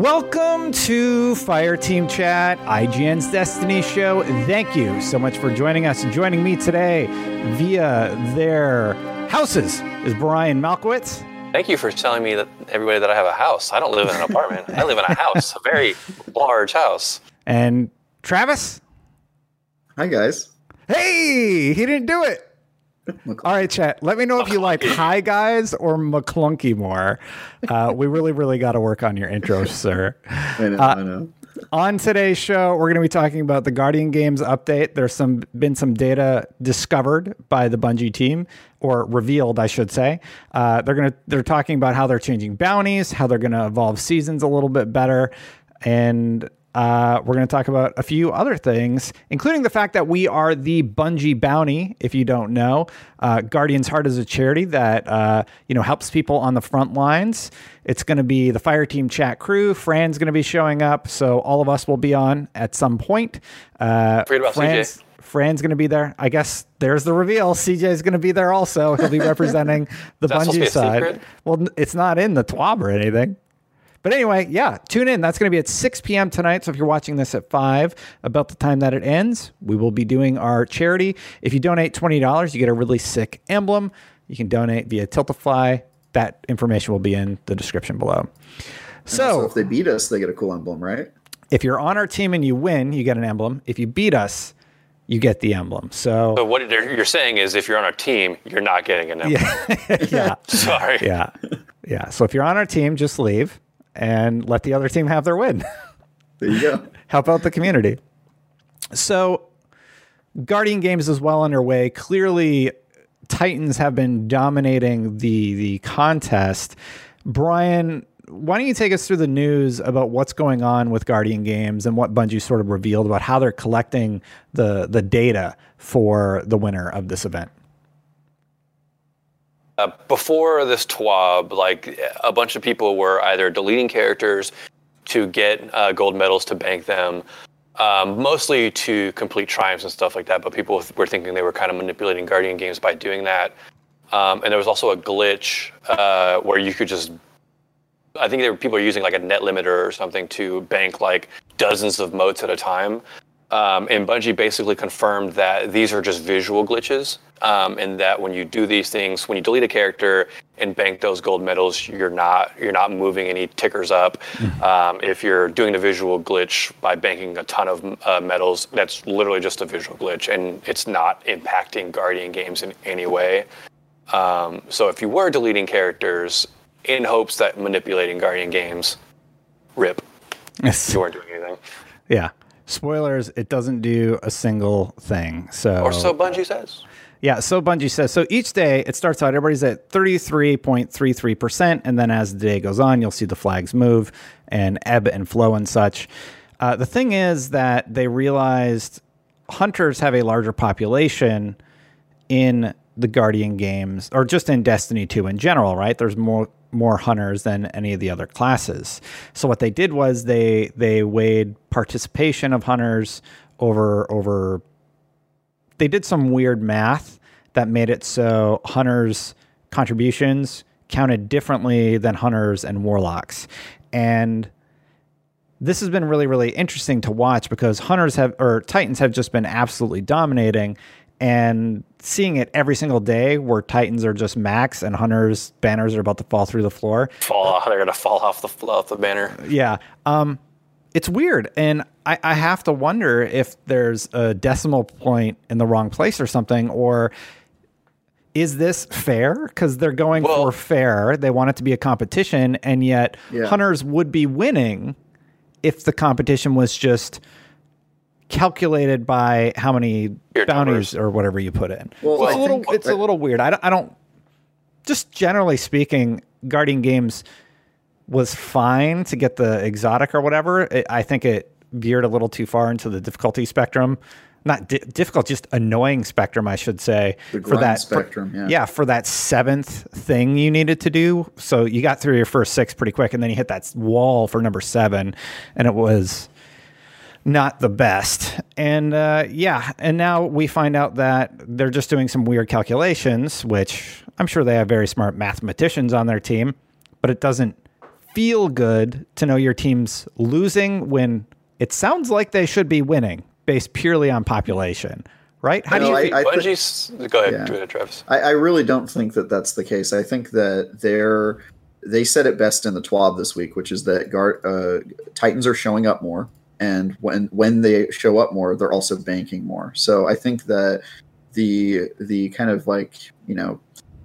Welcome to Fireteam Chat, IGN's Destiny Show. Thank you so much for joining us and joining me today via their houses is Brian Malkowitz. Thank you for telling me that everybody that I have a house. I don't live in an apartment. I live in a house, a very large house. And Travis. Hi guys. Hey, he didn't do it. All right, chat. Let me know if you like hi guys or McClunky more. Uh, we really, really got to work on your intro, sir. I know, Uh, I know. On today's show, we're going to be talking about the Guardian Games update. There's some been some data discovered by the Bungie team, or revealed, I should say. Uh, they're going to they're talking about how they're changing bounties, how they're going to evolve seasons a little bit better, and uh, we're going to talk about a few other things, including the fact that we are the Bungie bounty. If you don't know, uh, Guardian's Heart is a charity that uh, you know helps people on the front lines. It's going to be the Fireteam chat crew. Fran's going to be showing up, so all of us will be on at some point. Uh, Forget about Fran's, CJ. Fran's going to be there. I guess there's the reveal. CJ is going to be there also. He'll be representing the that supposed to be Bungie side. secret? Well, it's not in the TWAB or anything. But anyway, yeah, tune in. That's going to be at 6 p.m. tonight. So if you're watching this at 5, about the time that it ends, we will be doing our charity. If you donate $20, you get a really sick emblem. You can donate via Tiltify. That information will be in the description below. So So if they beat us, they get a cool emblem, right? if you're on our team and you win, you get an emblem. If you beat us, you get the emblem. So But what you're you're saying is if you're on our team, you're not getting an emblem. yeah, Sorry. yeah, yeah. So if you're on our team, just leave and let the other team have their win. There you go. help out the community. So, Guardian Games is well underway. Clearly, Titans have been dominating the the contest. Brian, why don't you take us through the news about what's going on with Guardian Games and what Bungie sort of revealed about how they're collecting the the data for the winner of this event? Uh, before this TWAB, like a bunch of people were either deleting characters to get uh, gold medals to bank them, um, mostly to complete triumphs and stuff like that. But people were thinking they were kind of manipulating Guardian games by doing that. Um, and there was also a glitch uh, where you could just I think there were people using like a net limiter or something to bank like dozens of motes at a time. Um, and Bungie basically confirmed that these are just visual glitches, um, and that when you do these things, when you delete a character and bank those gold medals, you're not you're not moving any tickers up. Um, if you're doing the visual glitch by banking a ton of uh, medals, that's literally just a visual glitch, and it's not impacting Guardian games in any way. Um, so if you were deleting characters in hopes that manipulating Guardian games, rip, you weren't doing anything. Yeah. Spoilers, it doesn't do a single thing. So Or so Bungie says. Yeah, so Bungie says so each day it starts out everybody's at 33.33% and then as the day goes on you'll see the flags move and ebb and flow and such. Uh, the thing is that they realized hunters have a larger population in the Guardian games or just in Destiny 2 in general, right? There's more more hunters than any of the other classes. So what they did was they they weighed participation of hunters over over they did some weird math that made it so hunters contributions counted differently than hunters and warlocks. And this has been really really interesting to watch because hunters have or titans have just been absolutely dominating and seeing it every single day where titans are just max and hunters banners are about to fall through the floor Fall off. They're gonna fall off the off the banner. yeah um it's weird and I, I have to wonder if there's a decimal point in the wrong place or something or is this fair because they're going Well- for fair they want it to be a competition and yet Yeah. hunters would be winning if the competition was just calculated by how many Your bounties numbers. or whatever you put in Well, So it's I a little it's a little weird I don't, I don't just generally speaking guardian games was fine to get the exotic or whatever. It, I think it veered a little too far into the difficulty spectrum. Not di- difficult, just annoying spectrum, I should say. The for that for- spectrum, yeah. yeah, for that seventh thing you needed to do. So you got through your first six pretty quick, and then you hit that wall for number seven, and it was not the best. And uh, yeah, and now we find out that they're just doing some weird calculations, which I'm sure they have very smart mathematicians on their team, but it doesn't feel good to know your team's losing when it sounds like they should be winning based purely on population, right? How do you I- feel? I thi- Bungie's. go ahead, Yeah. do it, Travis. I, I really don't think that that's the case. I think that they're they said it best in the TWAB this week, which is that guard uh, Titans are showing up more, and when when they show up more, they're also banking more. So I think that the the kind of like you know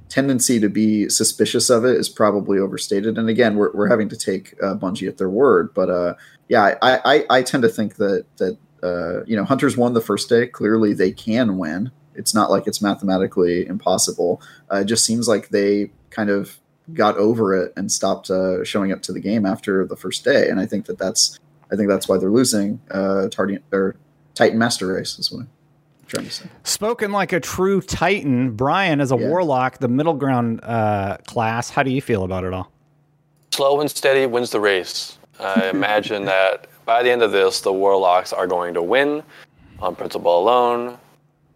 tendency to be suspicious of it is probably overstated. And again, we're, we're having to take uh, Bungie at their word, but uh, yeah, I, I I tend to think that that uh, you know Hunters won the first day. Clearly, they can win. It's not like it's mathematically impossible. Uh, it just seems like they kind of got over it and stopped uh, showing up to the game after the first day. And I think that that's I think that's why they're losing. Uh, Tardian or Titan Master Race is what I'm trying to say. Spoken like a true Titan, Brian is a Yeah. warlock, the middle ground uh, class. How do you feel about it all? Slow and steady wins the race. I imagine that by the end of this, the Warlocks are going to win on principle alone.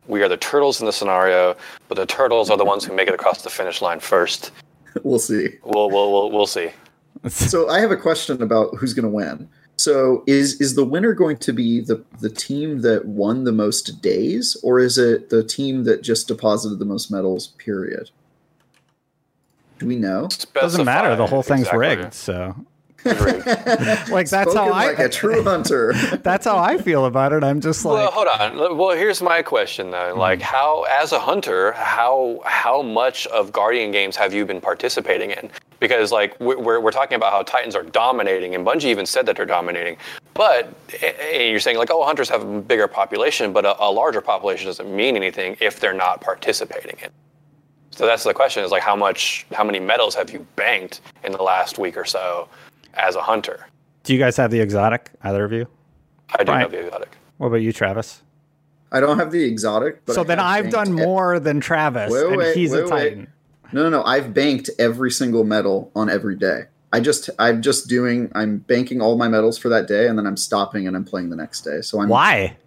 We are the turtles in the scenario, but the turtles are the ones who make it across the finish line first. we'll see. We'll we'll we'll, we'll see. So I have a question about who's going to win. So is is the winner going to be the the team that won the most days, or is it the team that just deposited the most medals? Period. Do we know? Doesn't matter. The whole thing's exactly. rigged. So, like, that's Spoken how I like a true hunter. that's how I feel about it. I'm just like, Well, hold on. Well, here's my question though. Hmm. Like, how, as a hunter, how how much of Guardian games have you been participating in? Because like we're we're we're talking about how Titans are dominating, and Bungie even said that they're dominating. But you're saying like, oh, hunters have a bigger population, but a, a larger population doesn't mean anything if they're not participating in. So that's the question: is like, how much, how many medals have you banked in the last week or so as a hunter? do you guys have the exotic? Either of you? I do Right. have the exotic. What about you, Travis? I don't have the exotic, but so I then I've done e- more than Travis, Wait, and wait, he's a wait, wait. Titan. No, no, no. I've banked every single medal on every day. I just, I'm just doing, I'm banking all my medals for that day, and then I'm stopping and I'm playing the next day. So I'm Why?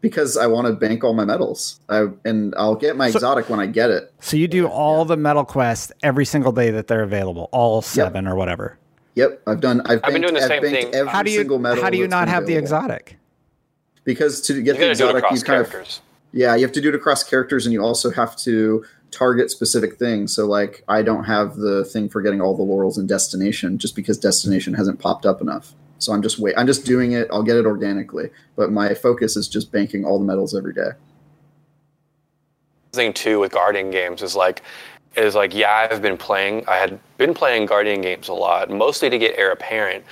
because I want to bank all my medals. I and I'll get my So- exotic when I get it. So you do all the medal quests every single day that they're available, all seven or whatever. Yep, I've done. I've, I've been doing the I've same banked thing. Every How do you single medal how do you not been have the exotic? Because to get You the gotta do it exotic, across you kind of yeah, you have to do it across characters, and you also have to target specific things. So like, I don't have the thing for getting all the laurels in Destination just because Destination hasn't popped up enough. So I'm just wait. I'm just doing it. I'll get it organically, but my focus is just banking all the medals every day. thing too with Guardian games is like is like yeah I've been playing I had been playing Guardian games a lot mostly to get heir apparent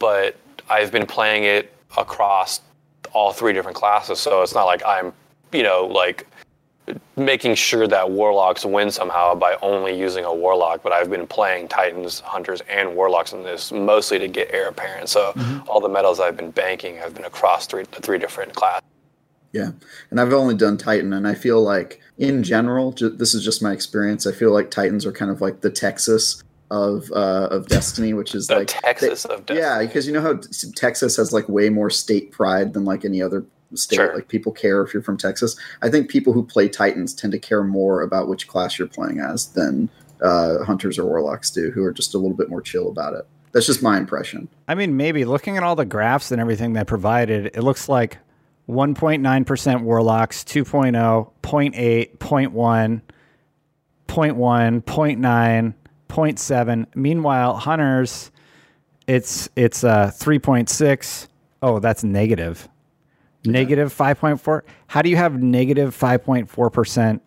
but I've been playing it across all three different classes, so it's not like I'm, you know, like making sure that warlocks win somehow by only using a warlock. But I've been playing titans, hunters, and warlocks in this mostly to get heir apparent. So Mm-hmm. all the medals I've been banking have been across three three different classes. Yeah, and I've only done Titan, and I feel like in general, ju- this is just my experience. I feel like Titans are kind of like the Texas of uh, of Destiny, which is The like Texas of Destiny. Yeah, because you know how Texas has like way more state pride than like any other state. Sure. Like people care if you're from Texas. I think people who play Titans tend to care more about which class you're playing as than uh, hunters or warlocks do, who are just a little bit more chill about it. That's just my impression. I mean, maybe looking at all the graphs and everything they provided, it looks like 1.9% warlocks, 2.0, 0.8, 0.1, 0.1, 0.9, 0.7. Meanwhile, hunters, it's it's uh 3.6. Oh, that's negative. Negative 5.4. How do you have negative 5.4%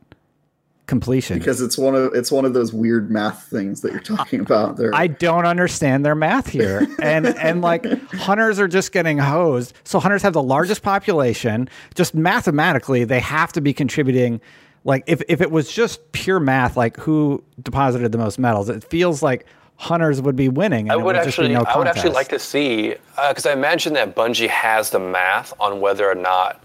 completion? Because it's one of it's one of those weird math things that you're talking about. There, I don't understand their math here. And and like hunters are just getting hosed. So hunters have the largest population. Just mathematically, they have to be contributing. Like if, if it was just pure math, like who deposited the most medals, it feels like hunters would be winning. And I it would actually, no I would actually like to see because I imagine that Bungie has the math on whether or not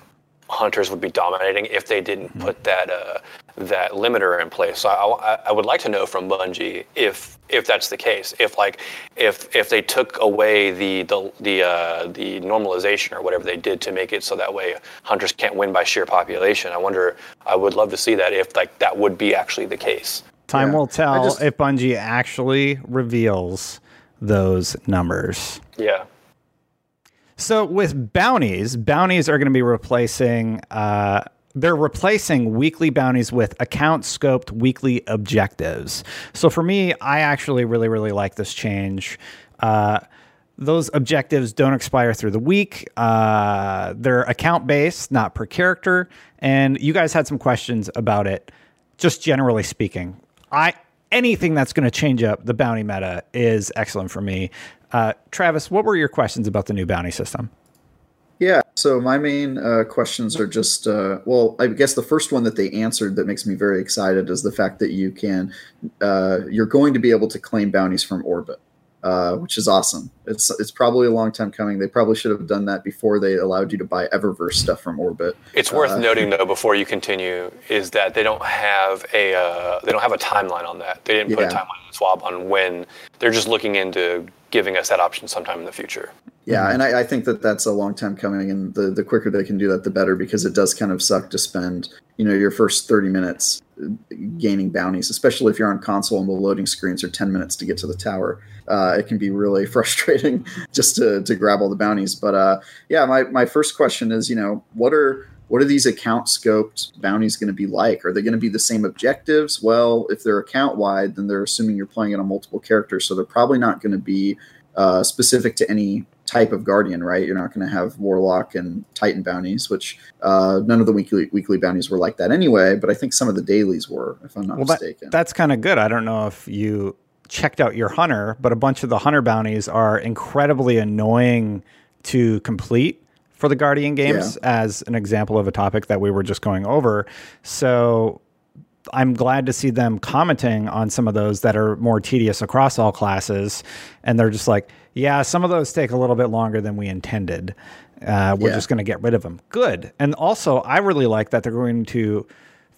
hunters would be dominating if they didn't Mm-hmm. put that uh, that limiter in place. So I, I, I would like to know from Bungie if if that's the case. If like if if they took away the the the uh, the normalization or whatever they did to make it so that way hunters can't win by sheer population. I wonder. I would love to see that if like that would be actually the case. Time Yeah. will tell just- if Bungie actually reveals those numbers. Yeah. So with bounties, bounties are going to be replacing. Uh, they're replacing weekly bounties with account scoped weekly objectives. So for me, I actually really really like this change. Uh, those objectives don't expire through the week. Uh, they're account based, not per character. And you guys had some questions about it. Just generally speaking, I anything that's going to change up the bounty meta is excellent for me. Uh, Travis, what were your questions about the new bounty system? Yeah. So my main uh, questions are just uh, well, I guess the first one that they answered that makes me very excited is the fact that you can uh, you're going to be able to claim bounties from orbit, uh, which is awesome. It's it's probably a long time coming. They probably should have done that before they allowed you to buy Eververse stuff from orbit. It's worth Uh, noting though before you continue is that they don't have a uh, they don't have a timeline on that. They didn't put Yeah. a timeline on TWAB on when they're just looking into giving us that option sometime in the future. Yeah, and I, I think that that's a long time coming, and the the quicker they can do that, the better, because it does kind of suck to spend you know your first thirty minutes gaining bounties, especially if you're on console and the loading screens are ten minutes to get to the tower. Uh, it can be really frustrating just to to grab all the bounties. But uh, yeah, my my first question is, you know, what are what are these account scoped bounties going to be like? Are they going to be the same objectives? Well, if they're account wide, then they're assuming you're playing it on multiple characters, so they're probably not going to be uh, specific to any type of guardian, right? You're not going to have warlock and titan bounties, which uh, none of the weekly weekly bounties were like that anyway. But I think some of the dailies were, if I'm not Well, that, mistaken. that's kind of good. I don't know if you checked out your hunter, but a bunch of the hunter bounties are incredibly annoying to complete for the Guardian games, as an example of a topic that we were just going over. So I'm glad to see them commenting on some of those that are more tedious across all classes. And they're just like, yeah, some of those take a little bit longer than we intended. Uh, we're Yeah. just going to get rid of them. Good. And also, I really like that they're going to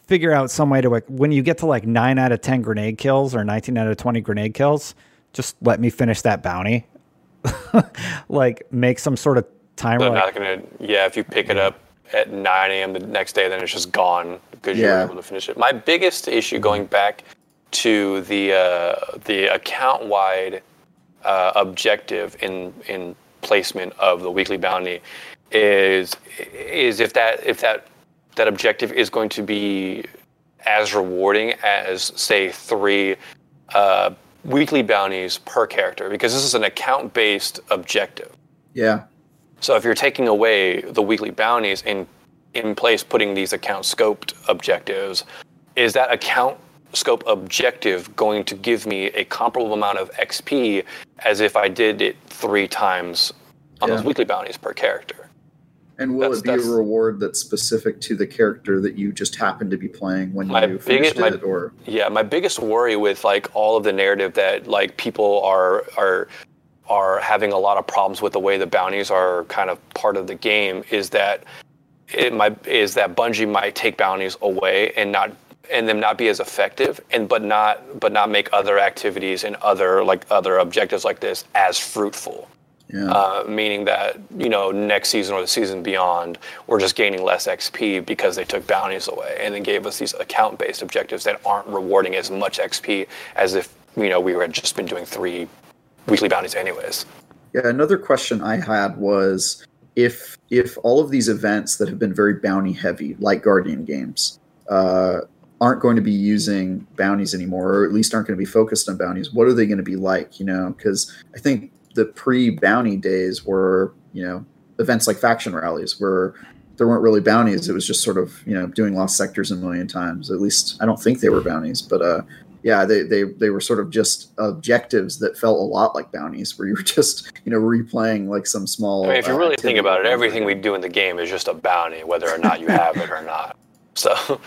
figure out some way to like when you get to like 9 out of 10 grenade kills or 19 out of 20 grenade kills just let me finish that bounty like make some sort of timer They're like, not gonna yeah, if you pick it up at nine AM the next day then it's just gone because you Yeah. were able to finish it. My biggest issue going back to the uh, the account wide uh, objective in in placement of the weekly bounty is is if that if that that objective is going to be as rewarding as say three uh, weekly bounties per character because this is an account based objective. yeah, So if you're taking away the weekly bounties in in place, putting these account scoped objectives, is that account scope objective going to give me a comparable amount of XP as if I did it three times on those weekly bounties per character? And will That's- it be a reward that's specific to the character that you just happen to be playing when My you finished biggest- my- it, or Yeah, my biggest worry with like all of the narrative that like people are are are having a lot of problems with the way the bounties are kind of part of the game is that it might is that Bungie might take bounties away and not and them not be as effective and but not but not make other activities and other like other objectives like this as fruitful. yeah, Uh, meaning that you know next season or the season beyond, we're just gaining less XP because they took bounties away and then gave us these account-based objectives that aren't rewarding as much XP as if you know we had just been doing three weekly bounties anyways. Yeah, another question I had was if if all of these events that have been very bounty heavy, like Guardian games, uh, aren't going to be using bounties anymore, or at least aren't going to be focused on bounties, what are they going to be like? You know, because I think the pre-bounty days were you know events like faction rallies where there weren't really bounties. It was just sort of you know doing lost sectors a million times. At least I don't think they were bounties, but uh, yeah, they, they they were sort of just objectives that felt a lot like bounties, where you were just you know replaying like some small. I mean, if you uh, really think about it, everything we do in the game is just a bounty, whether or not you have it or not. So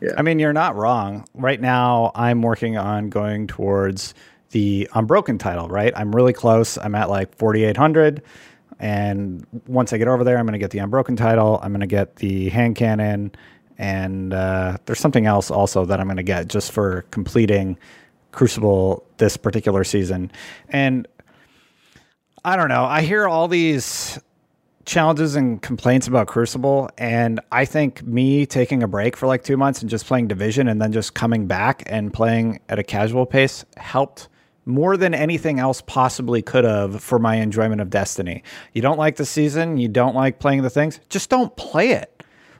yeah, I mean, you're not wrong. Right now, I'm working on going towards the Unbroken title, right? I'm really close. I'm at like 4,800. And once I get over there, I'm going to get the Unbroken title. I'm going to get the hand cannon. And uh, there's something else also that I'm going to get just for completing Crucible this particular season. And I don't know. I hear all these challenges and complaints about Crucible, and I think me taking a break for like two months and just playing Division and then just coming back and playing at a casual pace helped more than anything else possibly could have for my enjoyment of Destiny. You don't like the season, you don't like playing the things, just don't play it.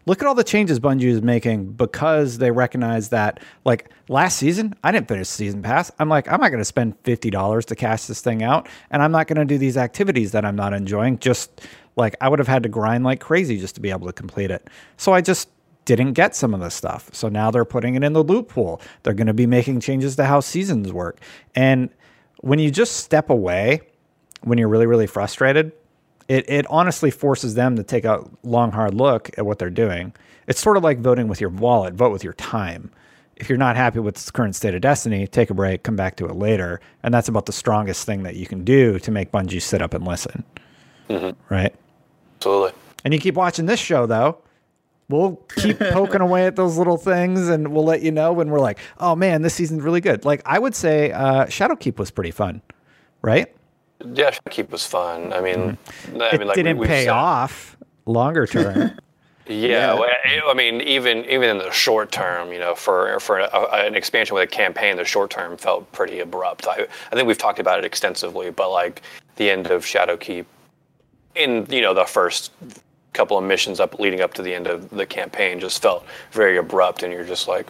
Look at all the changes Bungie is making because they recognize that, like last season, I didn't finish season pass. I'm like, I'm not going to spend fifty dollars to cash this thing out, and I'm not going to do these activities that I'm not enjoying. Just like I would have had to grind like crazy just to be able to complete it. So I just didn't get some of this stuff. So now they're putting it in the loot pool. They're going to be making changes to how seasons work. And when you just step away, when you're really really frustrated, it, it honestly forces them to take a long, hard look at what they're doing. It's sort of like voting with your wallet, vote with your time. If you're not happy with the current state of Destiny, take a break, come back to it later. And that's about the strongest thing that you can do to make Bungie sit up and listen. Right? absolutely. And you keep watching this show, though. We'll keep poking away at those little things and we'll let you know when we're like, oh man, this season's really good. Like, I would say uh, Shadowkeep was pretty fun, right? Yeah, Keep was fun. I mean, Mm-hmm. it mean, like didn't we, pay said- off longer term. Yeah, well, I- I mean, even even in the short term, you know, for for a, an expansion with a campaign, the short term felt pretty abrupt. I, I think we've talked about it extensively, but like the end of Shadowkeep, in you know the first couple of missions up leading up to the end of the campaign, just felt very abrupt, and you're just like,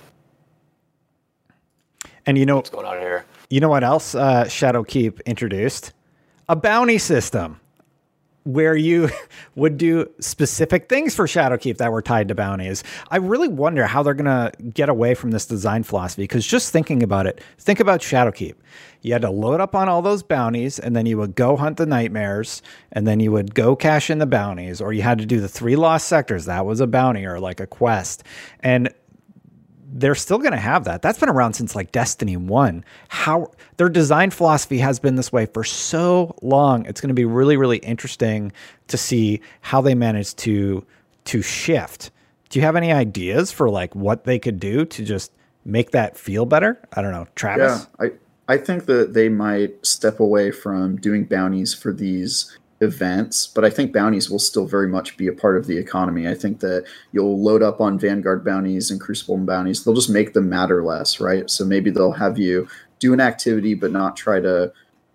and you know, what's going on here? You know what else uh, Shadowkeep introduced? A bounty system where you would do specific things for Shadowkeep that were tied to bounties. I really wonder how they're going to get away from this design philosophy because just thinking about it, think about Shadowkeep. You had to load up on all those bounties and then you would go hunt the nightmares and then you would go cash in the bounties or you had to do the three lost sectors. That was a bounty or like a quest. And they're still going to have that. That's been around since like Destiny 1. How their design philosophy has been this way for so long. It's going to be really really interesting to see how they manage to to shift. Do you have any ideas for like what they could do to just make that feel better? I don't know, Travis. Yeah, I I think that they might step away from doing bounties for these events, but I think bounties will still very much be a part of the economy. I think that you'll load up on Vanguard bounties and Crucible bounties. They'll just make them matter less, right? So maybe they'll have you do an activity but not try to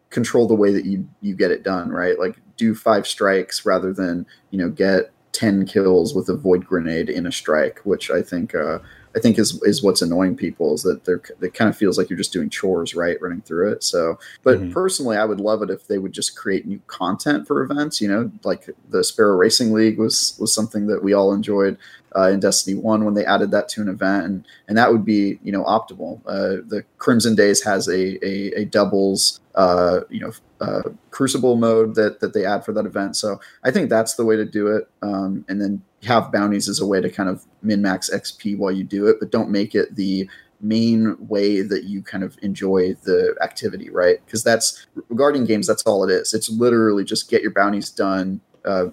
control the way that you you get it done, right? Like do five strikes rather than, you know, get 10 kills with a void grenade in a strike, which I think uh I think is is what's annoying people is that they're it kind of feels like you're just doing chores, right, running through it. So, but Mhm. personally, I would love it if they would just create new content for events. You know, like the Sparrow Racing League was was something that we all enjoyed uh, in Destiny One when they added that to an event, and and that would be you know optimal. Uh, the Crimson Days has a a, a doubles uh, you know uh, Crucible mode that that they add for that event. So I think that's the way to do it, um, and then have bounties as a way to kind of min max XP while you do it, but don't make it the main way that you kind of enjoy the activity, right? Because that's Guardian games, that's all it is. It's literally just get your bounties done, uh,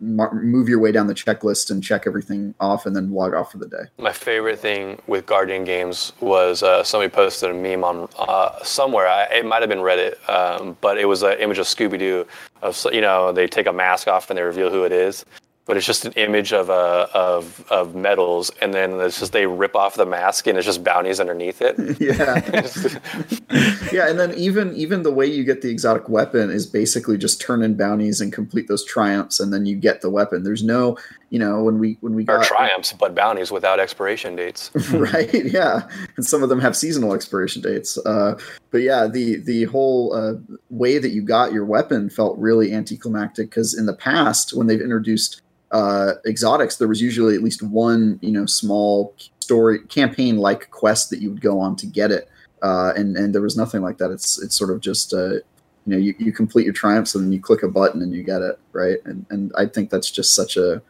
move your way down the checklist and check everything off, and then log off for the day. My favorite thing with Guardian games was uh, somebody posted a meme on uh, somewhere. I, it might have been Reddit, um, but it was an image of Scooby Doo. Of you know, they take a mask off and they reveal who it is. But it's just an image of uh, of of medals, and then it's just they rip off the mask, and it's just bounties underneath it. yeah. yeah, and then even even the way you get the exotic weapon is basically just turn in bounties and complete those triumphs, and then you get the weapon. There's no, you know, when we when we got triumphs, but bounties without expiration dates. right yeah and some of them have seasonal expiration dates uh, but yeah the the whole uh, way that you got your weapon felt really anticlimactic because in the past when they've introduced uh, exotics there was usually at least one you know small story campaign like quest that you would go on to get it. Uh, and and there was nothing like that. It's it's sort of just uh, you know you, you complete your triumphs and then you click a button and you get it right? And and i think that's just such a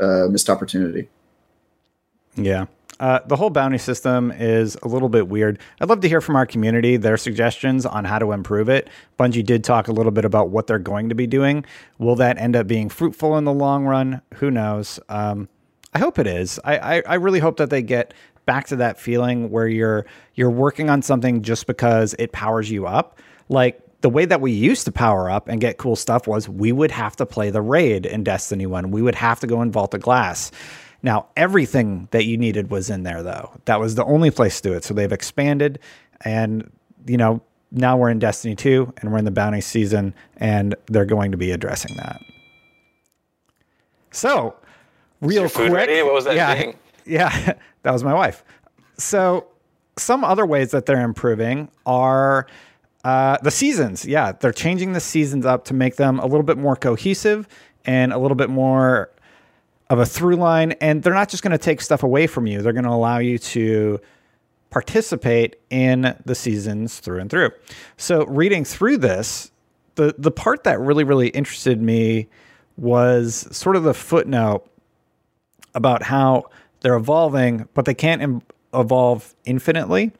uh, missed opportunity. Yeah. Uh, the whole bounty system is a little bit weird. I'd love to hear from our community their suggestions on how to improve it. Bungie did talk a little bit about what they're going to be doing. Will that end up being fruitful in the long run? Who knows? Um, I hope it is. I, I, I really hope that they get back to that feeling where you're you're working on something just because it powers you up. Like the way that we used to power up and get cool stuff was we would have to play the raid in Destiny 1. We would have to go in Vault of Glass. Now, everything that you needed was in there, though. That was the only place to do it. So they've expanded, and you know now we're in Destiny 2 and we're in the bounty season, and they're going to be addressing that. So, real quick, ready? What was that yeah, thing? Yeah, that was my wife. So, some other ways that they're improving are uh, the seasons. Yeah, they're changing the seasons up to make them a little bit more cohesive and a little bit more of a through line. And they're not just going to take stuff away from you, they're going to allow you to participate in the seasons through and through. So, reading through this, the, the part that really, really interested me was sort of the footnote about how they're evolving, but they can't Im- evolve infinitely,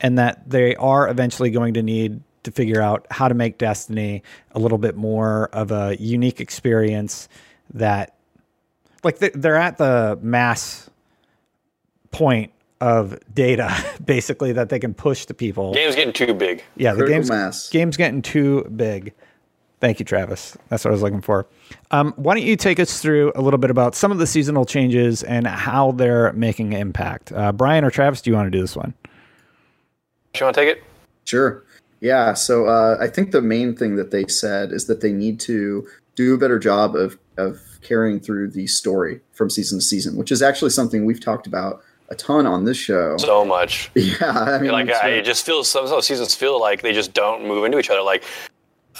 and that they are eventually going to need to figure out how to make Destiny a little bit more of a unique experience that, like, they- they're at the mass point of data, basically, that they can push to people. Game's getting too big. Yeah, the Critical game's mass. game's getting too big. Thank you, Travis. That's what I was looking for. Um, why don't you take us through a little bit about some of the seasonal changes and how they're making an impact? Uh, Brian or Travis, do you want to do this one? You want to take it? Sure. Yeah. So uh, I think the main thing that they said is that they need to do a better job of of carrying through the story from season to season, which is actually something we've talked about a ton on this show. So much. yeah. I mean, like I, it just feels some of those seasons feel like they just don't move into each other. Like,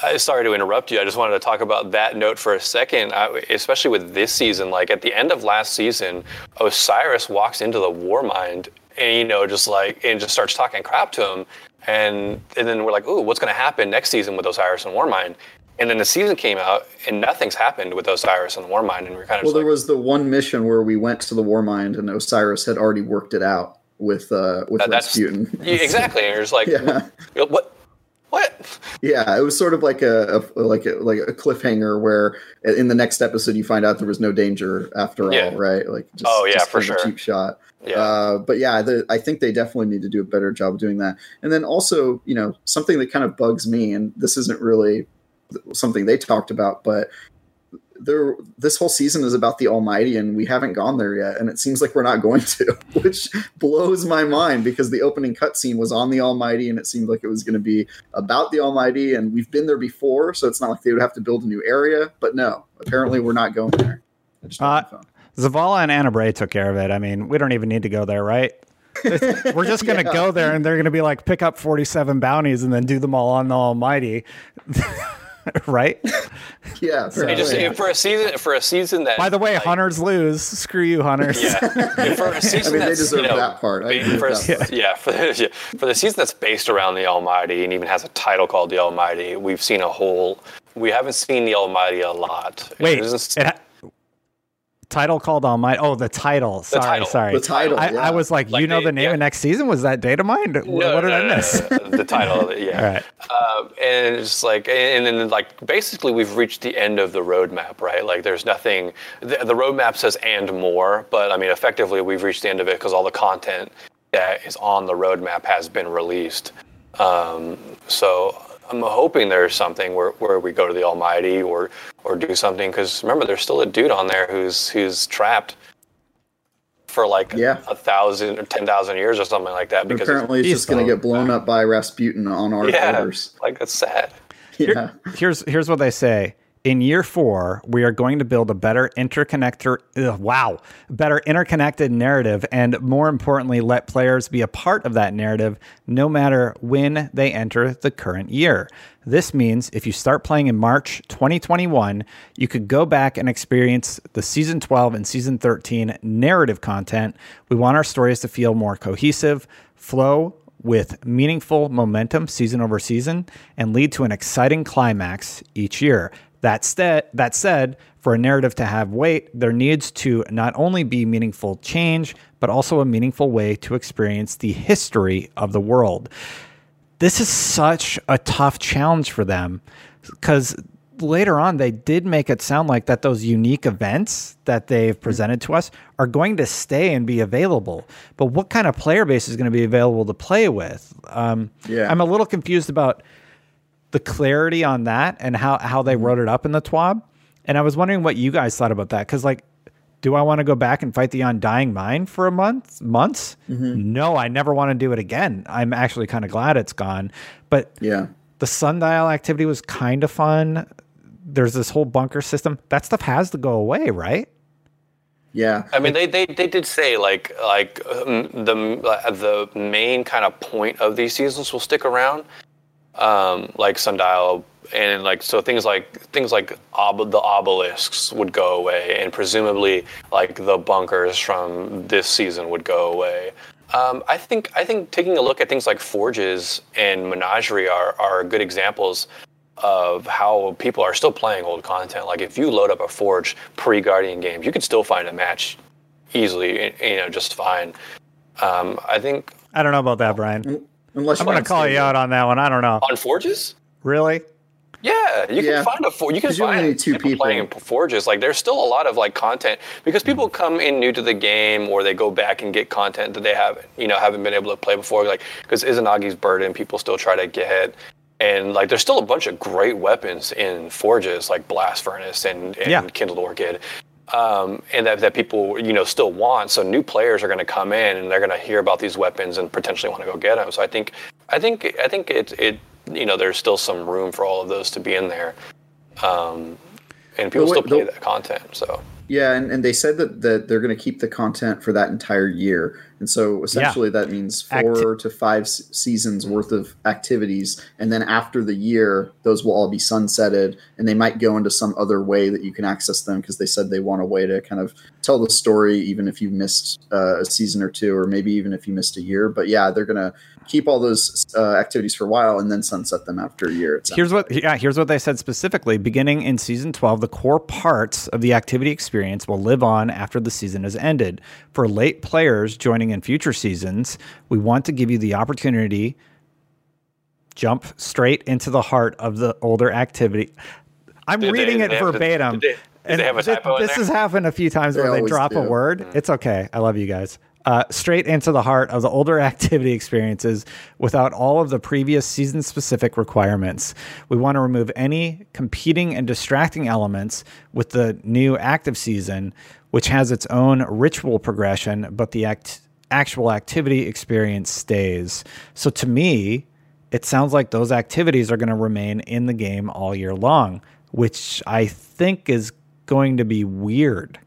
I sorry to interrupt you. I just wanted to talk about that note for a second, I, especially with this season. Like at the end of last season, Osiris walks into the Warmind and you know just like and just starts talking crap to him, and and then we're like, ooh, what's going to happen next season with Osiris and Warmind? And then the season came out and nothing's happened with Osiris and the War Warmind, and we're kind of well, there like, was the one mission where we went to the Warmind and Osiris had already worked it out with uh, with that- that's Rasputin. Yeah, exactly. And you're just like, Yeah. what? What? Yeah, it was sort of like a, a like a like a cliffhanger where in the next episode you find out there was no danger after all, Yeah. right? Like, just, Oh, yeah, just for sure. cheap shot. Yeah. Uh, but yeah, the, I think they definitely need to do a better job of doing that. And then also, you know, something that kind of bugs me, and this isn't really something they talked about, but there, this whole season is about the Almighty, and we haven't gone there yet, and it seems like we're not going to, which blows my mind because the opening cutscene was on the Almighty, and it seemed like it was going to be about the Almighty, and we've been there before, so it's not like they would have to build a new area. But no, apparently we're not going there. Uh. Zavala and Ana Bray took care of it. I mean, we don't even need to go there, right? We're just going to Yeah. go there and they're going to be like, pick up 47 bounties and then do them all on the Almighty. right? Yeah, It apparently. just, for a season, for a season that. By the way, like, hunters lose. Screw you, hunters. Yeah, for a season I mean, they that's, deserve you know, that part. I ba- agree with for, that part. Yeah, for the, yeah, for the season that's based around the Almighty and even has a title called the Almighty, we've seen a whole. We haven't seen the Almighty a lot. Wait, It isn't- it ha- title called Almighty. Oh, the title. Sorry, title. sorry. The title, I, yeah. I was like, Like you know the- the name yeah. of next season? Was that data mined? No, what did no, I miss? no, no, the title it, yeah. All right. Um, and it's like, and then like basically we've reached the end of the roadmap, right? Like there's nothing. The, the roadmap says and more, but I mean effectively we've reached the end of it because all the content that is on the roadmap has been released. Um, so I'm hoping there's something where, where we go to the Almighty or or do something because remember there's still a dude on there who's who's trapped for like Yeah. a thousand or ten thousand years or something like that because Apparently, it's He's just going to get blown up by Rasputin on our yeah, orders. like that's sad. Yeah. here's here's what they say. In year four, we are going to build a better interconnector. ugh, wow, better interconnected narrative, and more importantly, let players be a part of that narrative, no matter when they enter the current year. This means if you start playing in March 2021, you could go back and experience the season 12 and season 13 narrative content. We want our stories to feel more cohesive, flow with meaningful momentum season over season and lead to an exciting climax each year. That, sta- that said, for a narrative to have weight, there needs to not only be meaningful change, but also a meaningful way to experience the history of the world. This is such a tough challenge for them because later on they did make it sound like that those unique events that they've presented to us are going to stay and be available. But what kind of player base is going to be available to play with? Um, Yeah. I'm a little confused about the clarity on that and how, how they wrote it up in the TWAB. And I was wondering what you guys thought about that. Cause like, do I want to go back and fight the Undying Mind for a month, months? No, I never want to do it again. I'm actually kind of glad it's gone. But Yeah. the sundial activity was kind of fun. There's this whole bunker system. That stuff has to go away, right? Yeah. I mean, they, they, they did say like like um, the uh, the main kind of point of these seasons will stick around, um, like sundial and like so things like things like ob- the obelisks would go away, and presumably like the bunkers from this season would go away. Um, I think I think taking a look at things like forges and menagerie are are good examples of how people are still playing old content. Like if you load up a Forge pre-Guardian games, you can still find a match easily, you know, just fine. Um, I think I don't know about that, Brian. Unless I'm going to call you out on that one. I don't know. on Forges, Really? yeah, you Yeah. can find a For- you can 'Cause you only find two people, playing in. Forges. Like there's still a lot of like content because people come in new to the game or they go back and get content that they haven't you know haven't been able to play before. Like because Izanagi's burden, people still try to get. And like, there's still a bunch of great weapons in Forges, like Blast Furnace and, and Yeah. Kindled Orchid, um, and that, that people you know still want. So new players are going to come in and they're going to hear about these weapons and potentially want to go get them. So I think I think I think it it you know there's still some room for all of those to be in there, um, and people still play the- that content. So Yeah, and, and they said that, that they're going to keep the content for that entire year. And so essentially that means four to five seasons worth of activities. And then after the year, those will all be sunsetted and they might go into some other way that you can access them because they said they want a way to kind of tell the story, even if you missed uh, a season or two, or maybe even if you missed a year. But yeah, they're going to keep all those uh, activities for a while and then sunset them after a year. Here's what yeah, here's what they said specifically. Beginning in season 12, the core parts of the activity experience will live on after the season has ended. For late players joining in future seasons, we want to give you the opportunity jump straight into the heart of the older activity. I'm Did reading did it they to- verbatim. did they- did they have a typo in this there? has happened a few times They where they always drop a do. word. It's okay. I love you guys. Uh, straight into the heart of the older activity experiences without all of the previous season specific requirements. We want to remove any competing and distracting elements with the new active season, which has its own ritual progression, but the act- actual activity experience stays. So to me, it sounds like those activities are going to remain in the game all year long, which I think is going to be weird.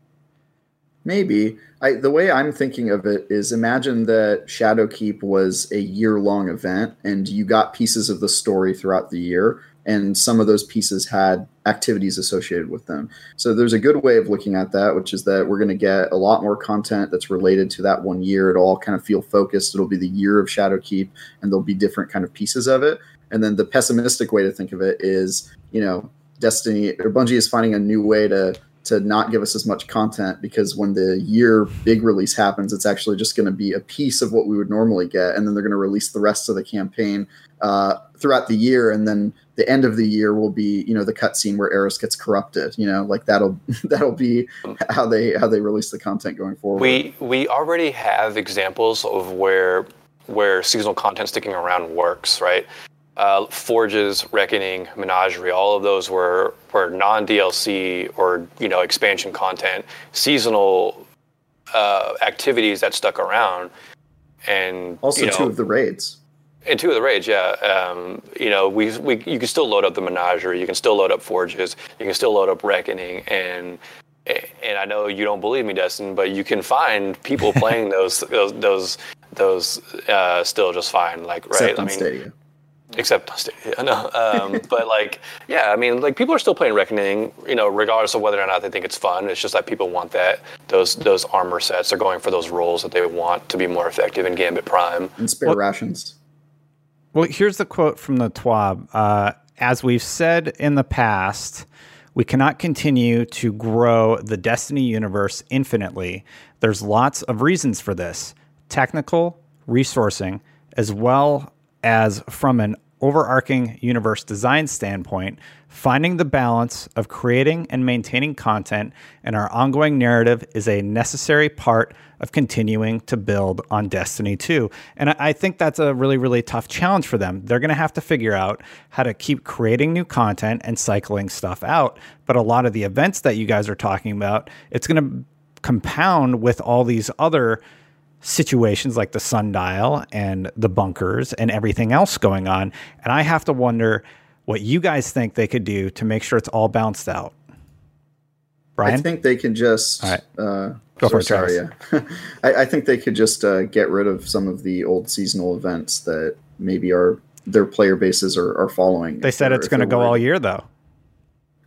Maybe. I, the way I'm thinking of it is imagine that Shadowkeep was a year long event and you got pieces of the story throughout the year, and some of those pieces had activities associated with them. So there's a good way of looking at that, which is that we're going to get a lot more content that's related to that one year. It'll all kind of feel focused. It'll be the year of Shadowkeep, and there'll be different kind of pieces of it. And then the pessimistic way to think of it is, you know, Destiny or Bungie is finding a new way to to not give us as much content because when the year big release happens, it's actually just going to be a piece of what we would normally get, and then they're going to release the rest of the campaign uh, throughout the year, and then the end of the year will be you know the cutscene where Eris gets corrupted. You know, like that'll that'll be how they how they release the content going forward. We we already have examples of where where seasonal content sticking around works, right? Uh, Forges, Reckoning, Menagerie, all of those were were non DLC or you know expansion content, seasonal uh, activities that stuck around, and also you know, two of the raids. And two of the raids, yeah. Um, you know, we, we you can still load up the Menagerie, you can still load up Forges, you can still load up Reckoning, and and I know you don't believe me, Destin, but you can find people playing those those those those uh, still just fine. Like right, Except I mean. Stadia except on Stadia. No, um, but like, yeah, I mean, like people are still playing Reckoning, you know, regardless of whether or not they think it's fun. It's just that people want that those those armor sets. They're going for those roles that they want to be more effective in Gambit Prime and spare well, rations. Well, here's the quote from the TWAB. Uh, As we've said in the past, we cannot continue to grow the Destiny universe infinitely. There's lots of reasons for this technical, resourcing, as well as from an overarching universe design standpoint, finding the balance of creating and maintaining content in our ongoing narrative is a necessary part of continuing to build on Destiny 2. And I think that's a really, really tough challenge for them. They're going to have to figure out how to keep creating new content and cycling stuff out. But a lot of the events that you guys are talking about, it's going to compound with all these other situations like the sundial and the bunkers and everything else going on. And I have to wonder what you guys think they could do to make sure it's all balanced out. Brian? I think they can just. Right. Uh, Go for it, sorry, yeah. I, I, think they could just uh, get rid of some of the old seasonal events that maybe are their player bases are, are following. They said it's going to go all year, though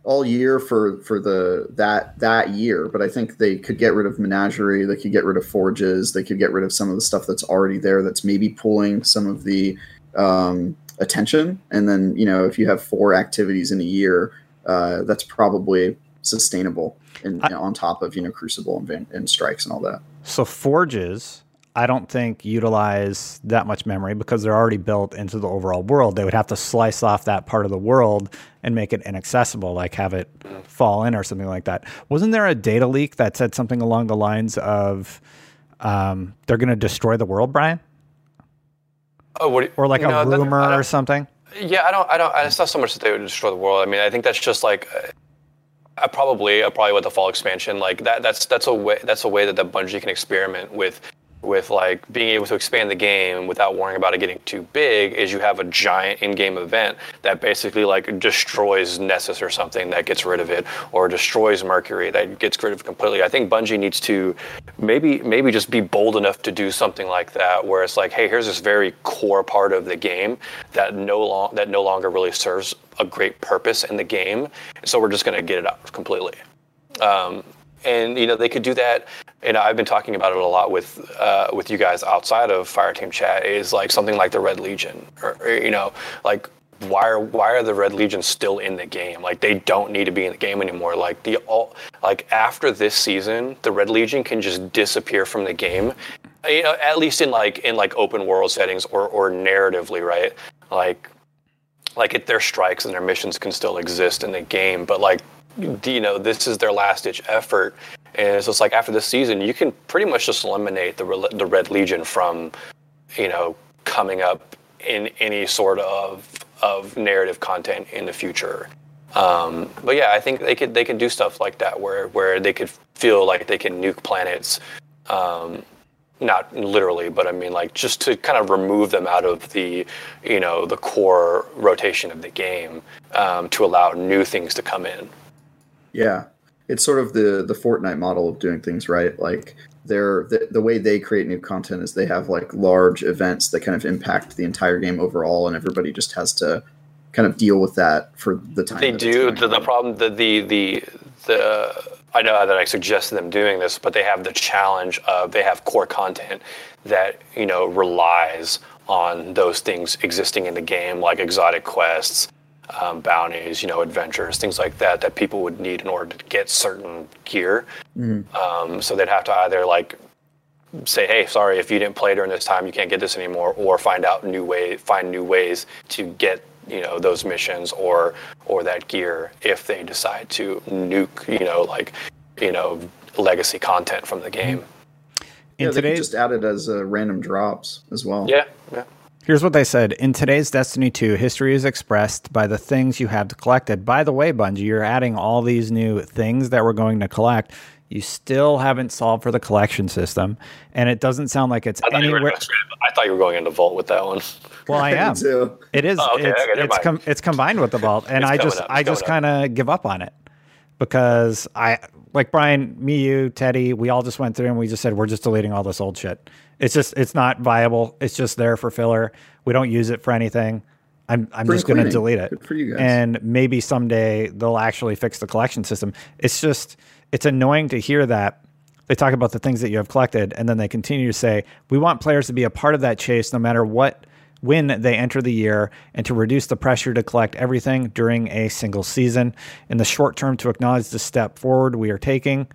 all year for for the that that year but i think they could get rid of menagerie they could get rid of forges they could get rid of some of the stuff that's already there that's maybe pulling some of the um, attention and then you know if you have four activities in a year uh, that's probably sustainable and I, on top of you know crucible and, and strikes and all that so forges I don't think utilize that much memory because they're already built into the overall world. They would have to slice off that part of the world and make it inaccessible, like have it fall in or something like that. Wasn't there a data leak that said something along the lines of um, they're going to destroy the world, Brian? Oh, what, or like a rumor or something? Yeah, I don't. I don't. It's not so much that they would destroy the world. I mean, I think that's just like. Uh, probably, uh, probably with the fall expansion, like that. That's that's a way. That's a way that the Bungie can experiment with with like being able to expand the game without worrying about it getting too big is you have a giant in-game event that basically like destroys Nessus or something that gets rid of it or destroys Mercury that gets rid of it completely. I think Bungie needs to maybe maybe just be bold enough to do something like that where it's like hey here's this very core part of the game that no long that no longer really serves a great purpose in the game so we're just to get it out completely. Um, and you know they could do that and I've been talking about it a lot with uh, with you guys outside of Fireteam Chat is like something like the Red Legion, or, or, you know, like why are why are the Red Legion still in the game? Like they don't need to be in the game anymore. Like the all like after this season, the Red Legion can just disappear from the game. You know, at least in like in like open world settings or or narratively, right? Like like it, their strikes and their missions can still exist in the game, but like you know this is their last ditch effort and so it's like after this season, you can pretty much just eliminate the the Red Legion from, you know, coming up in any sort of of narrative content in the future. Um, but yeah, I think they could they can do stuff like that where where they could feel like they can nuke planets, um, not literally, but I mean like just to kind of remove them out of the you know the core rotation of the game um, to allow new things to come in. Yeah, it's sort of the the Fortnite model of doing things right. Like they're the, the way they create new content is they have like large events that kind of impact the entire game overall, and everybody just has to kind of deal with that for the time. They do. The, the problem, the, the the the I know that I suggested them doing this, but they have the challenge of they have core content that you know relies on those things existing in the game, like exotic quests, um, bounties, you know, adventures, things like that, that people would need in order to get certain gear. Um, so they'd have to either like say, hey, sorry, if you didn't play during this time, you can't get this anymore, or find out new way, find new ways to get you know those missions or or that gear if they decide to nuke you know like you know legacy content from the game. yeah, In they could today's just added as uh, random drops as well. Yeah, yeah. Here's what they said. In today's Destiny 2, history is expressed by the things you have collected. By the way, Bungie, you're adding all these new things that we're going to collect. You still haven't solved for the collection system, and it doesn't sound like it's I thought, you were anywhere. I thought you were going into Vault with that one. Well, I am. too. It is. Oh, okay, it's okay, it's, com- it's combined with the vault, and I just I just kind of give up on it because I like Brian, me, you, Teddy. We all just went through and we just said we're just deleting all this old shit. It's just it's not viable. It's just there for filler. We don't use it for anything. I'm I'm Spring just going to delete it. Good for you guys. And maybe someday they'll actually fix the collection system. It's just it's annoying to hear that they talk about the things that you have collected and then they continue to say we want players to be a part of that chase no matter what when they enter the year and to reduce the pressure to collect everything during a single season in the short term to acknowledge the step forward we are taking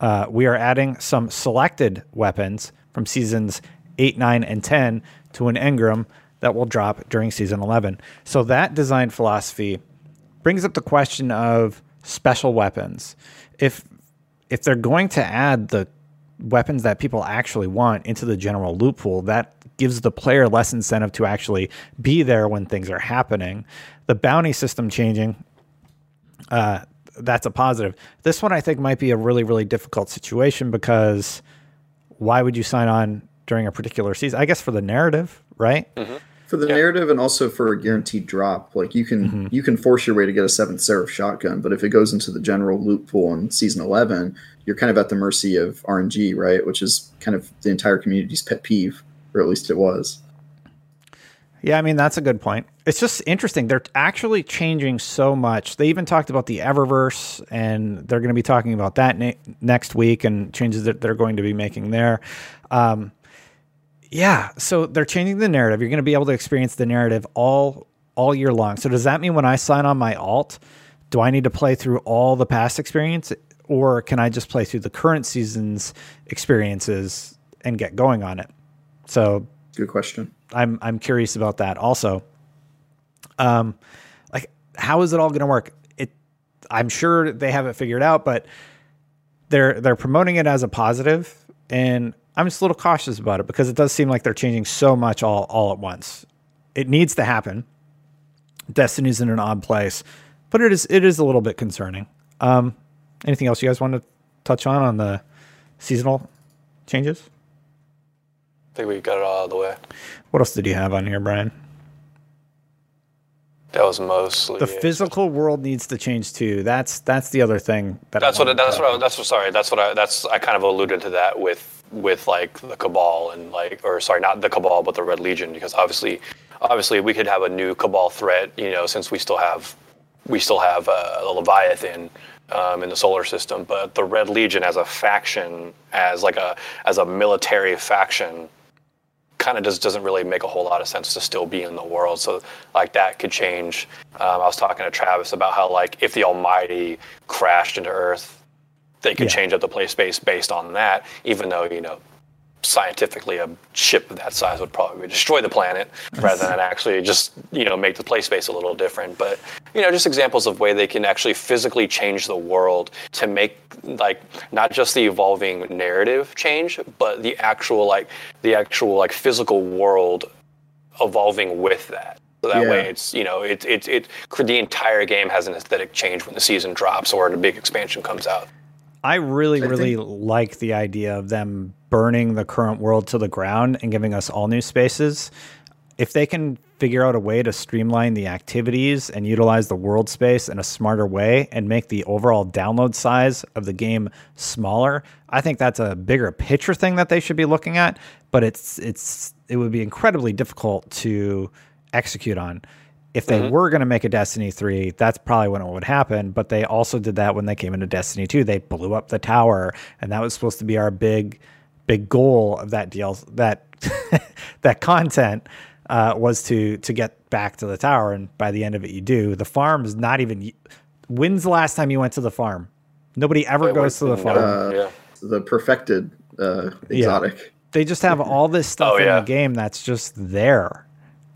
uh, we are adding some selected weapons from seasons 8 9 and 10 to an engram that will drop during season 11 so that design philosophy brings up the question of special weapons if if they're going to add the weapons that people actually want into the general loot pool, that gives the player less incentive to actually be there when things are happening. The bounty system changing, uh, that's a positive. This one I think might be a really, really difficult situation because why would you sign on during a particular season? I guess for the narrative, right? for the narrative and also for a guaranteed drop. Like you can Mm-hmm. you can force your way to get a seventh seraph shotgun, but if it goes into the general loot pool in season eleven, you're kind of at the mercy of RNG, right? Which is kind of the entire community's pet peeve, or at least it was. Yeah, I mean that's a good point. It's just interesting. They're actually changing so much. They even talked about the Eververse, and they're going to be talking about that ne- next week and changes that they're going to be making there. Um, yeah, so they're changing the narrative. You're going to be able to experience the narrative all all year long. So does that mean when I sign on my alt, do I need to play through all the past experience, or can I just play through the current season's experiences and get going on it? So Good question. I'm I'm curious about that also. Um, like how is it all going to work? It, I'm sure they have it figured out, but they're they're promoting it as a positive, and I'm just a little cautious about it because it does seem like they're changing so much all all at once. It needs to happen. Destiny's in an odd place, but it is it is a little bit concerning. Um, anything else you guys want to touch on on the seasonal changes? I think we got it all out of the way. What else did you have on here, Brian? That was mostly The it. physical world needs to change too. That's that's the other thing that That's what. That's what. I, that's what. Sorry. That's what I. That's. I kind of alluded to that with with like the cabal and like, or sorry, not the cabal, but the Red Legion, because obviously, obviously, we could have a new cabal threat. You know, since we still have, we still have uh, the Leviathan um, in the solar system, but the Red Legion as a faction, as like a as a military faction, kind of just doesn't really make a whole lot of sense to still be in the world. So like that could change. Um, I was talking to Travis about how like if the Almighty crashed into Earth, they could Yeah. change up the play space based on that. Even though you know scientifically a ship of that size would probably destroy the planet rather than actually just you know make the play space a little different. But you know just examples of way they can actually physically change the world to make like not just the evolving narrative change but the actual like the actual like physical world evolving with that. So that way it's you know it, it it the entire game has an aesthetic change when the season drops or a big expansion comes out I really, I really think- like the idea of them burning the current world to the ground and giving us all new spaces. if they can figure out a way to streamline the activities and utilize the world space in a smarter way and make the overall download size of the game smaller, I think that's a bigger picture thing that they should be looking at. But it's it's it would be incredibly difficult to execute on. If they mm-hmm. were going to make a Destiny 3, that's probably when it would happen. But they also did that when they came into Destiny 2. They blew up the tower, and that was supposed to be our big, big goal of that deal, that that content uh, was to to get back to the tower, and by the end of it, you do. The farm is not even. When's the last time you went to the farm? Nobody ever goes to the farm. Uh, yeah. The perfected uh, exotic. Yeah. They just have all this stuff oh, yeah. in the game that's just there.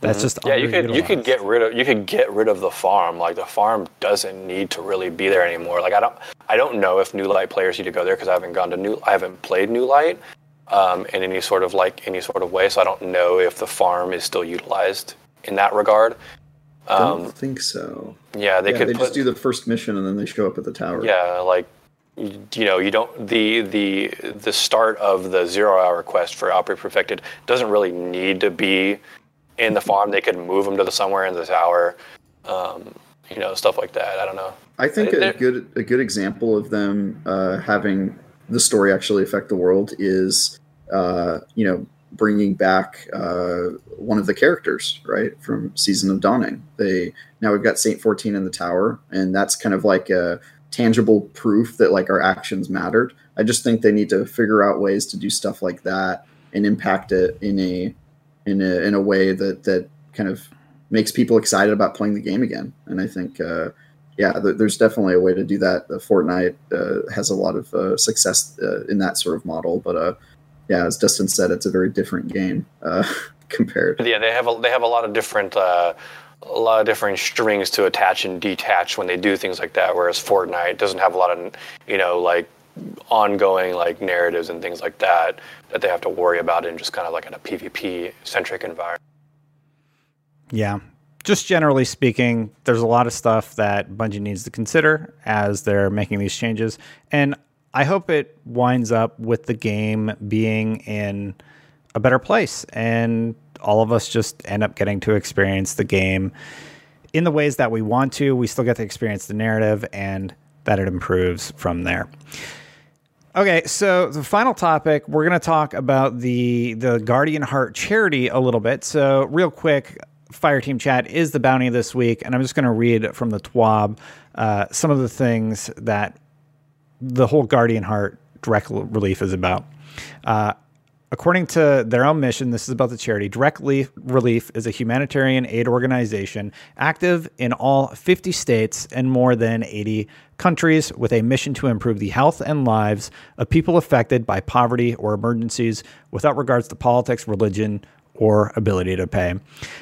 That's mm-hmm. just yeah. You could you could get rid of you could get rid of the farm. Like the farm doesn't need to really be there anymore. Like I don't I don't know if New Light players need to go there because I haven't gone to New I haven't played New Light um, in any sort of like any sort of way. So I don't know if the farm is still utilized in that regard. I don't um, think so. Yeah, they yeah, could. They put, just do the first mission and then they show up at the tower. Yeah, like you know, you don't the the the start of the zero hour quest for Outbreak Perfected doesn't really need to be in the farm. They could move them to the somewhere in the tower. Um, you know, stuff like that. I don't know. I think a good a good example of them uh, having the story actually affect the world is uh, you know bringing back uh, one of the characters right from season of dawning they now we've got saint 14 in the tower and that's kind of like a tangible proof that like our actions mattered i just think they need to figure out ways to do stuff like that and impact it in a in a in a way that that kind of makes people excited about playing the game again and i think uh, yeah, there's definitely a way to do that. The Fortnite uh, has a lot of uh, success uh, in that sort of model, but uh, yeah, as Destin said, it's a very different game uh, compared. Yeah, they have a, they have a lot of different uh, a lot of different strings to attach and detach when they do things like that. Whereas Fortnite doesn't have a lot of you know like ongoing like narratives and things like that that they have to worry about in just kind of like in a PvP centric environment. Yeah, just generally speaking, there's a lot of stuff that Bungie needs to consider as they're making these changes. And I hope it winds up with the game being in a better place and all of us just end up getting to experience the game in the ways that we want to. We still get to experience the narrative and that it improves from there. Okay, so the final topic, we're going to talk about the the Guardian Heart charity a little bit. So, real quick, Fireteam Chat is the bounty this week, and I'm just going to read from the TWAB uh, some of the things that the whole Guardian Heart direct relief is about. Uh, according to their own mission, this is about the charity. Direct Relief is a humanitarian aid organization active in all 50 states and more than 80 countries with a mission to improve the health and lives of people affected by poverty or emergencies without regards to politics, religion, or ability to pay.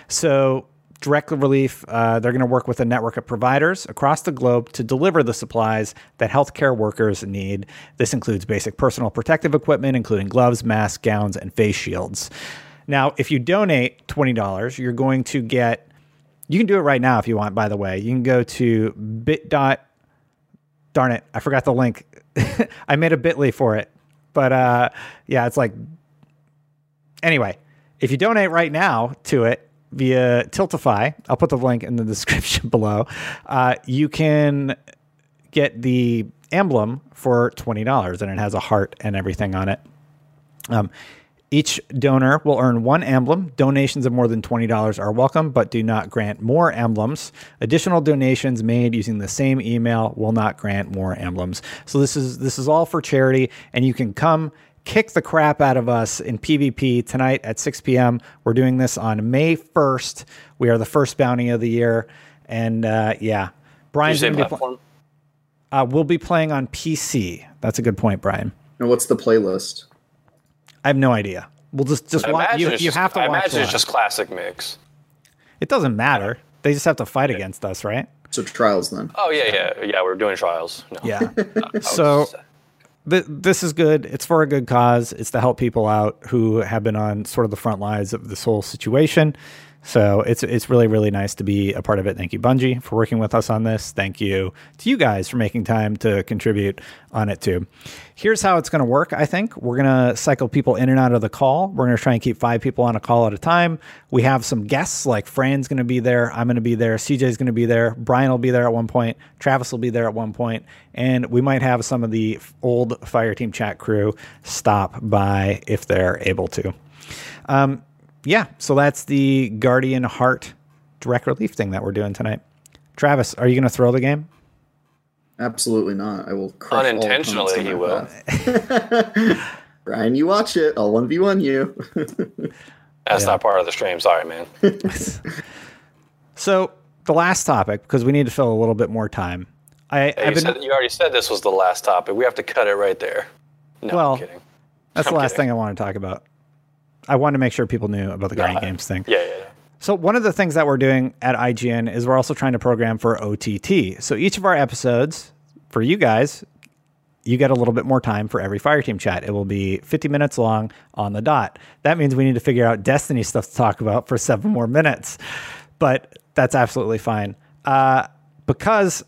So, Direct Relief, uh, they're going to work with a network of providers across the globe to deliver the supplies that healthcare workers need. This includes basic personal protective equipment, including gloves, masks, gowns, and face shields. Now, if you donate $20, you're going to get, you can do it right now if you want, by the way. You can go to bit. Dot, darn it, I forgot the link. I made a bit.ly for it. But uh, yeah, it's like, anyway, if you donate right now to it via Tiltify, I'll put the link in the description below. Uh, you can get the emblem for twenty dollars, and it has a heart and everything on it. Um, each donor will earn one emblem. Donations of more than $20 are welcome, but do not grant more emblems. Additional donations made using the same email will not grant more emblems. So this is this is all for charity and you can come kick the crap out of us in PvP tonight at 6 p.m. We're doing this on May 1st. We are the first bounty of the year. And uh, yeah, Brian's going to be pl- uh, We'll be playing on PC. That's a good point, Brian. And what's the playlist? I have no idea. We'll just just watch. You, you just, have to I watch. imagine it's just classic mix. It doesn't matter. They just have to fight against us, right? So trials then. Oh yeah, yeah, yeah. We're doing trials. No. Yeah. so th- this is good. It's for a good cause. It's to help people out who have been on sort of the front lines of this whole situation. So it's it's really really nice to be a part of it. Thank you Bungie for working with us on this. Thank you to you guys for making time to contribute on it too. Here's how it's going to work. I think we're going to cycle people in and out of the call. We're going to try and keep five people on a call at a time. We have some guests like Fran's going to be there. I'm going to be there. CJ's going to be there. Brian will be there at one point. Travis will be there at one point, and we might have some of the old Fireteam chat crew stop by if they're able to. Um, yeah, so that's the Guardian Heart direct relief thing that we're doing tonight. Travis, are you going to throw the game? Absolutely not. I will crush all Unintentionally, opponents in he will. path. Ryan, you watch it. I'll one v one you. That's Yeah. not part of the stream. Sorry, man. So the last topic, because we need to fill a little bit more time. I, Hey, I've you, been, said, you already said this was the last topic. We have to cut it right there. No, Well, I'm kidding. that's I'm the last kidding. thing I want to talk about. I wanted to make sure people knew about the Guardian Yeah. Games thing. Yeah, yeah, yeah. So one of the things that we're doing at IGN is we're also trying to program for OTT. So each of our episodes for you guys, you get a little bit more time for every fireteam chat. It will be 50 minutes long on the dot. That means we need to figure out Destiny stuff to talk about for seven more minutes, but that's absolutely fine. Uh, because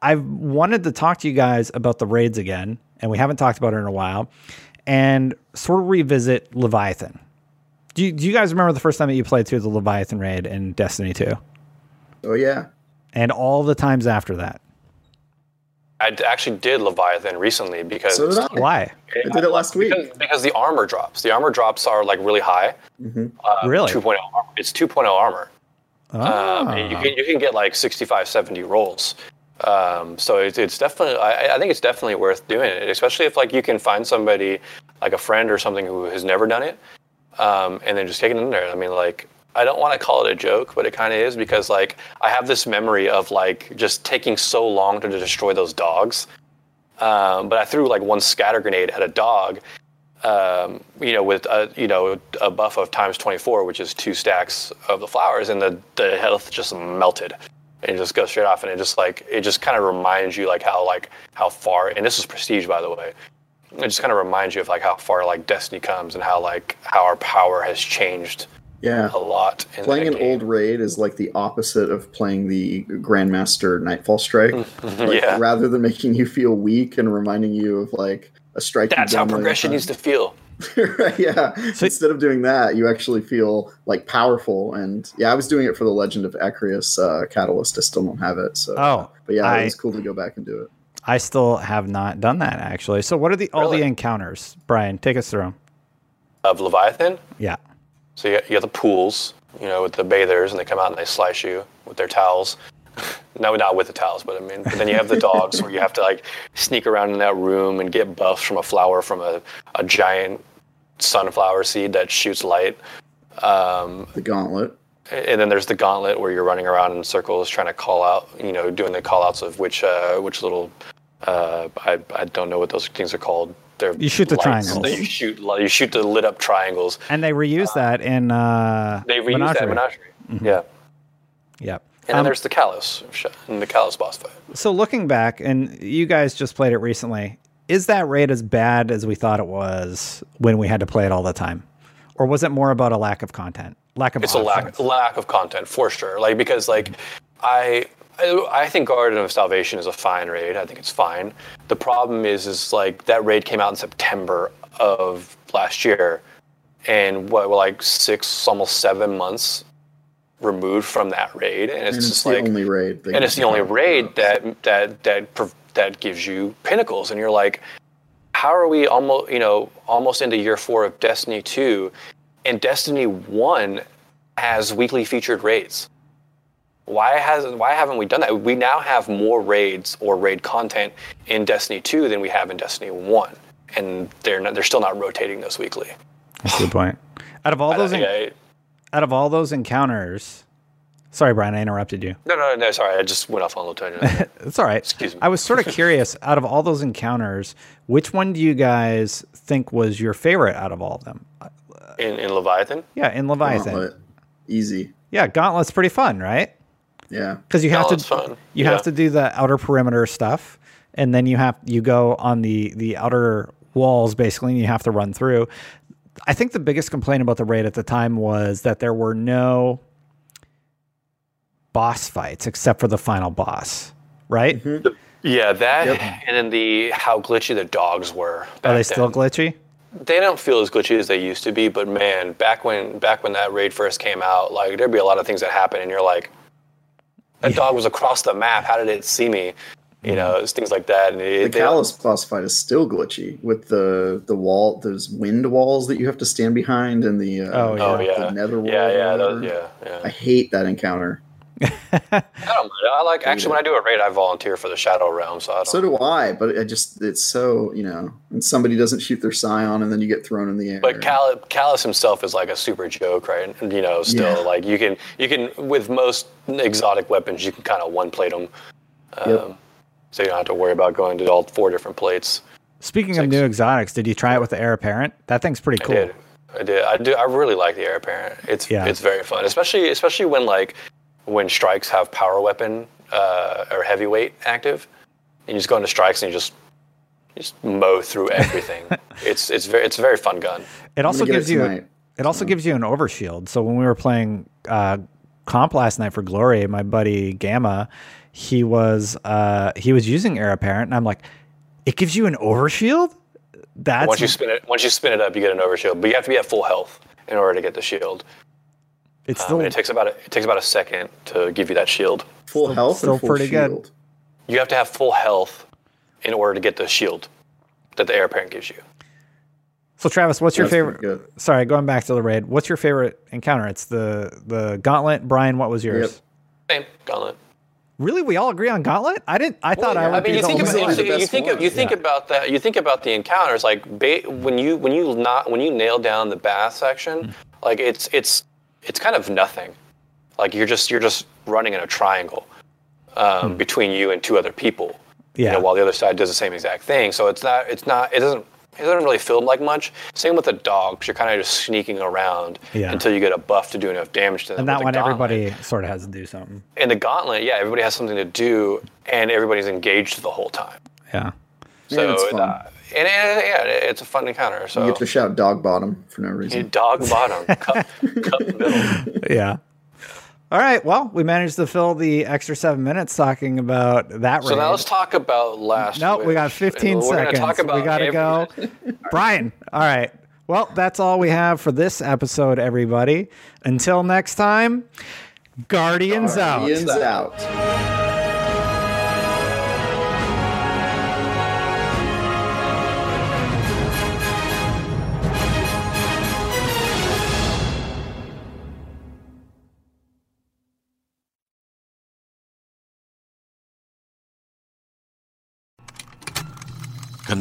I've wanted to talk to you guys about the raids again, and we haven't talked about it in a while, and sort of revisit Leviathan. Do you, do you guys remember the first time that you played through the Leviathan raid in Destiny 2? oh yeah. And all the times after that? I actually did Leviathan recently because So did I. Why? I did it last week. Because, because the armor drops. The armor drops are like really high. Uh, Really? 2.0 armor. It's 2.0 armor. Um, Ah. and you can you can get like 65, 70 rolls. Um, so it's, it's definitely I, I think it's definitely worth doing it, especially if like you can find somebody like a friend or something who has never done it, um, and then just it in there. I mean, like I don't want to call it a joke, but it kind of is because like I have this memory of like just taking so long to destroy those dogs. Um, but I threw like one scatter grenade at a dog, um, you know, with a you know a buff of times 24, which is two stacks of the flowers, and the the health just melted, and it just goes straight off, and it just like it just kind of reminds you like how like how far, and this is prestige by the way. It just kind of reminds you of like how far like Destiny comes and how like how our power has changed Yeah. a lot. In Playing an game. old raid is like the opposite of playing the Grandmaster Nightfall Strike. Like, Mm, yeah, Rather than making you feel weak and reminding you of like a strike. you've that's how progression needs to feel. right, yeah. So- Instead of doing that, you actually feel like powerful. And yeah, I was doing it for the Legend of Acrius uh, Catalyst. I still don't have it. So, Oh, but yeah, I- it was cool to go back and do it. I still have not done that actually. So what are the all the encounters? Brian, take us through 'em. Of Leviathan, Yeah. So you, you have the pools, you know, with the bathers, and they come out and they slice you with their towels. no, not with the towels, but I mean, but then you have the dogs where you have to like sneak around in that room and get buffs from a flower from a, a giant sunflower seed that shoots light. Um, The Gauntlet. And then there's the gauntlet where you're running around in circles trying to call out, you know, doing the call outs of which uh, which little uh, I I don't know what those things are called. They're You shoot the lights triangles. You shoot you shoot the lit up triangles. And they reuse that in uh They reuse that Menagerie. menagerie. Yeah. Yep. And then Um, there's the Calus, and the Calus boss fight. So looking back, and you guys just played it recently, is that raid as bad as we thought it was when we had to play it all the time, or was it more about a lack of content, lack of It's a lack lack of content for sure. Like because like I. I I think Garden of Salvation is a fine raid. I think it's fine. The problem is, is like that raid came out in September of last year, and what we're like six, almost seven months removed from that raid, and it's And it's just the like, only raid. and it's the only raid about. that that that that gives you pinnacles, and you're like, how are we almost you know almost into year four of Destiny two, and Destiny one has weekly featured raids. Why has why haven't we done that? We now have more raids or raid content in Destiny two than we have in Destiny one, and they're not, they're still not rotating those weekly. That's a good point. Out of all I those, en- I- out of all those encounters, sorry, Brian, I interrupted you. no, no, no. Sorry, I just went off on a little tangent. It's all right. Excuse me. I was sort of curious. out of all those encounters, which one do you guys think was your favorite out of all of them? In in Leviathan. Yeah, in oh, Leviathan. Gauntlet. Easy. Yeah, Gauntlet's pretty fun, right? Yeah. because you have Gauntlet's to fun, you yeah. have to do the outer perimeter stuff, and then you have you go on the the outer walls basically, and you have to run through. I think the biggest complaint about the raid at the time was that there were no boss fights except for the final boss, right? Yeah, that and then the how glitchy the dogs were. Are back they still glitchy? They don't feel as glitchy as they used to be, but man, back when back when that raid first came out, like there'd be a lot of things that happen, and you're like, that dog was across the map. How did it see me? You know, it's things like that. And. The it, they- Calus boss fight is still glitchy with the the wall, those wind walls that you have to stand behind, and the uh, Oh, oh yeah. yeah, the nether wall. yeah, yeah, or those, whatever. yeah, I hate that encounter. I don't mind. I like actually when I do a raid, I volunteer for the Shadow Realm, so I don't. So do I, but I just it's so you know, and somebody doesn't shoot their scion, and then you get thrown in the air. But Cal- Calus himself is like a super joke, right? And, You know, still Yeah. like you can you can with most exotic weapons you can kind of one plate them, um, Yep. so you don't have to worry about going to all four different plates. Speaking of new exotics, did you try it with the heir apparent? That thing's pretty cool. I did, I did, I do. I really like the heir apparent. It's Yeah. it's very fun, especially especially when like when strikes have power weapon uh, or heavyweight active, and you just go into strikes and you just you just mow through everything. it's it's very it's a very fun gun. It also gives it you tonight, it also gives you an overshield. So when we were playing uh, comp last night for Glory, my buddy Gamma, he was uh, he was using Heir apparent, and I'm like, it gives you an overshield. That's once you spin it once you spin it up, you get an overshield, but you have to be at full health in order to get the shield. It's Um, still and it takes about a, it takes about a second to give you that shield. full health still and full pretty good. You have to have full health in order to get the shield that the heir apparent gives you. so. Travis, what's your That's pretty favorite? Sorry, going back to the raid. What's your favorite encounter? It's the the gauntlet. Brian, what was yours? Yep. Same gauntlet. Really, we all agree on gauntlet? I didn't. I thought I yeah. would I mean, be you think only about Easily the you, think one. you think Yeah. about that. You think about the encounters like ba- when you when you not when you nail down the bath section, Hmm. like it's it's it's kind of nothing. Like you're just you're just running in a triangle um, between you and two other people. Hmm. Yeah. You know, while the other side does the same exact thing. So it's not it's not it doesn't it doesn't really feel like much. Same with the dogs. You're kind of just sneaking around Yeah. until you get a buff to do enough damage to them. and that the one, gauntlet- everybody sort of has to do something. in the gauntlet, yeah, everybody has something to do, and everybody's engaged the whole time. Yeah. So it's fun. uh, and, and yeah, it's a fun encounter. So You get to shout dog bottom for no you reason. dog bottom, cup, cup middle. Yeah. All right. Well, we managed to fill the extra seven minutes talking about that So raid. now let's talk about last. no, we got 15 We're seconds. Talk about we got to go. Brian. All right. Well, that's all we have for this episode, everybody. Until next time, Guardians out. Ian's out.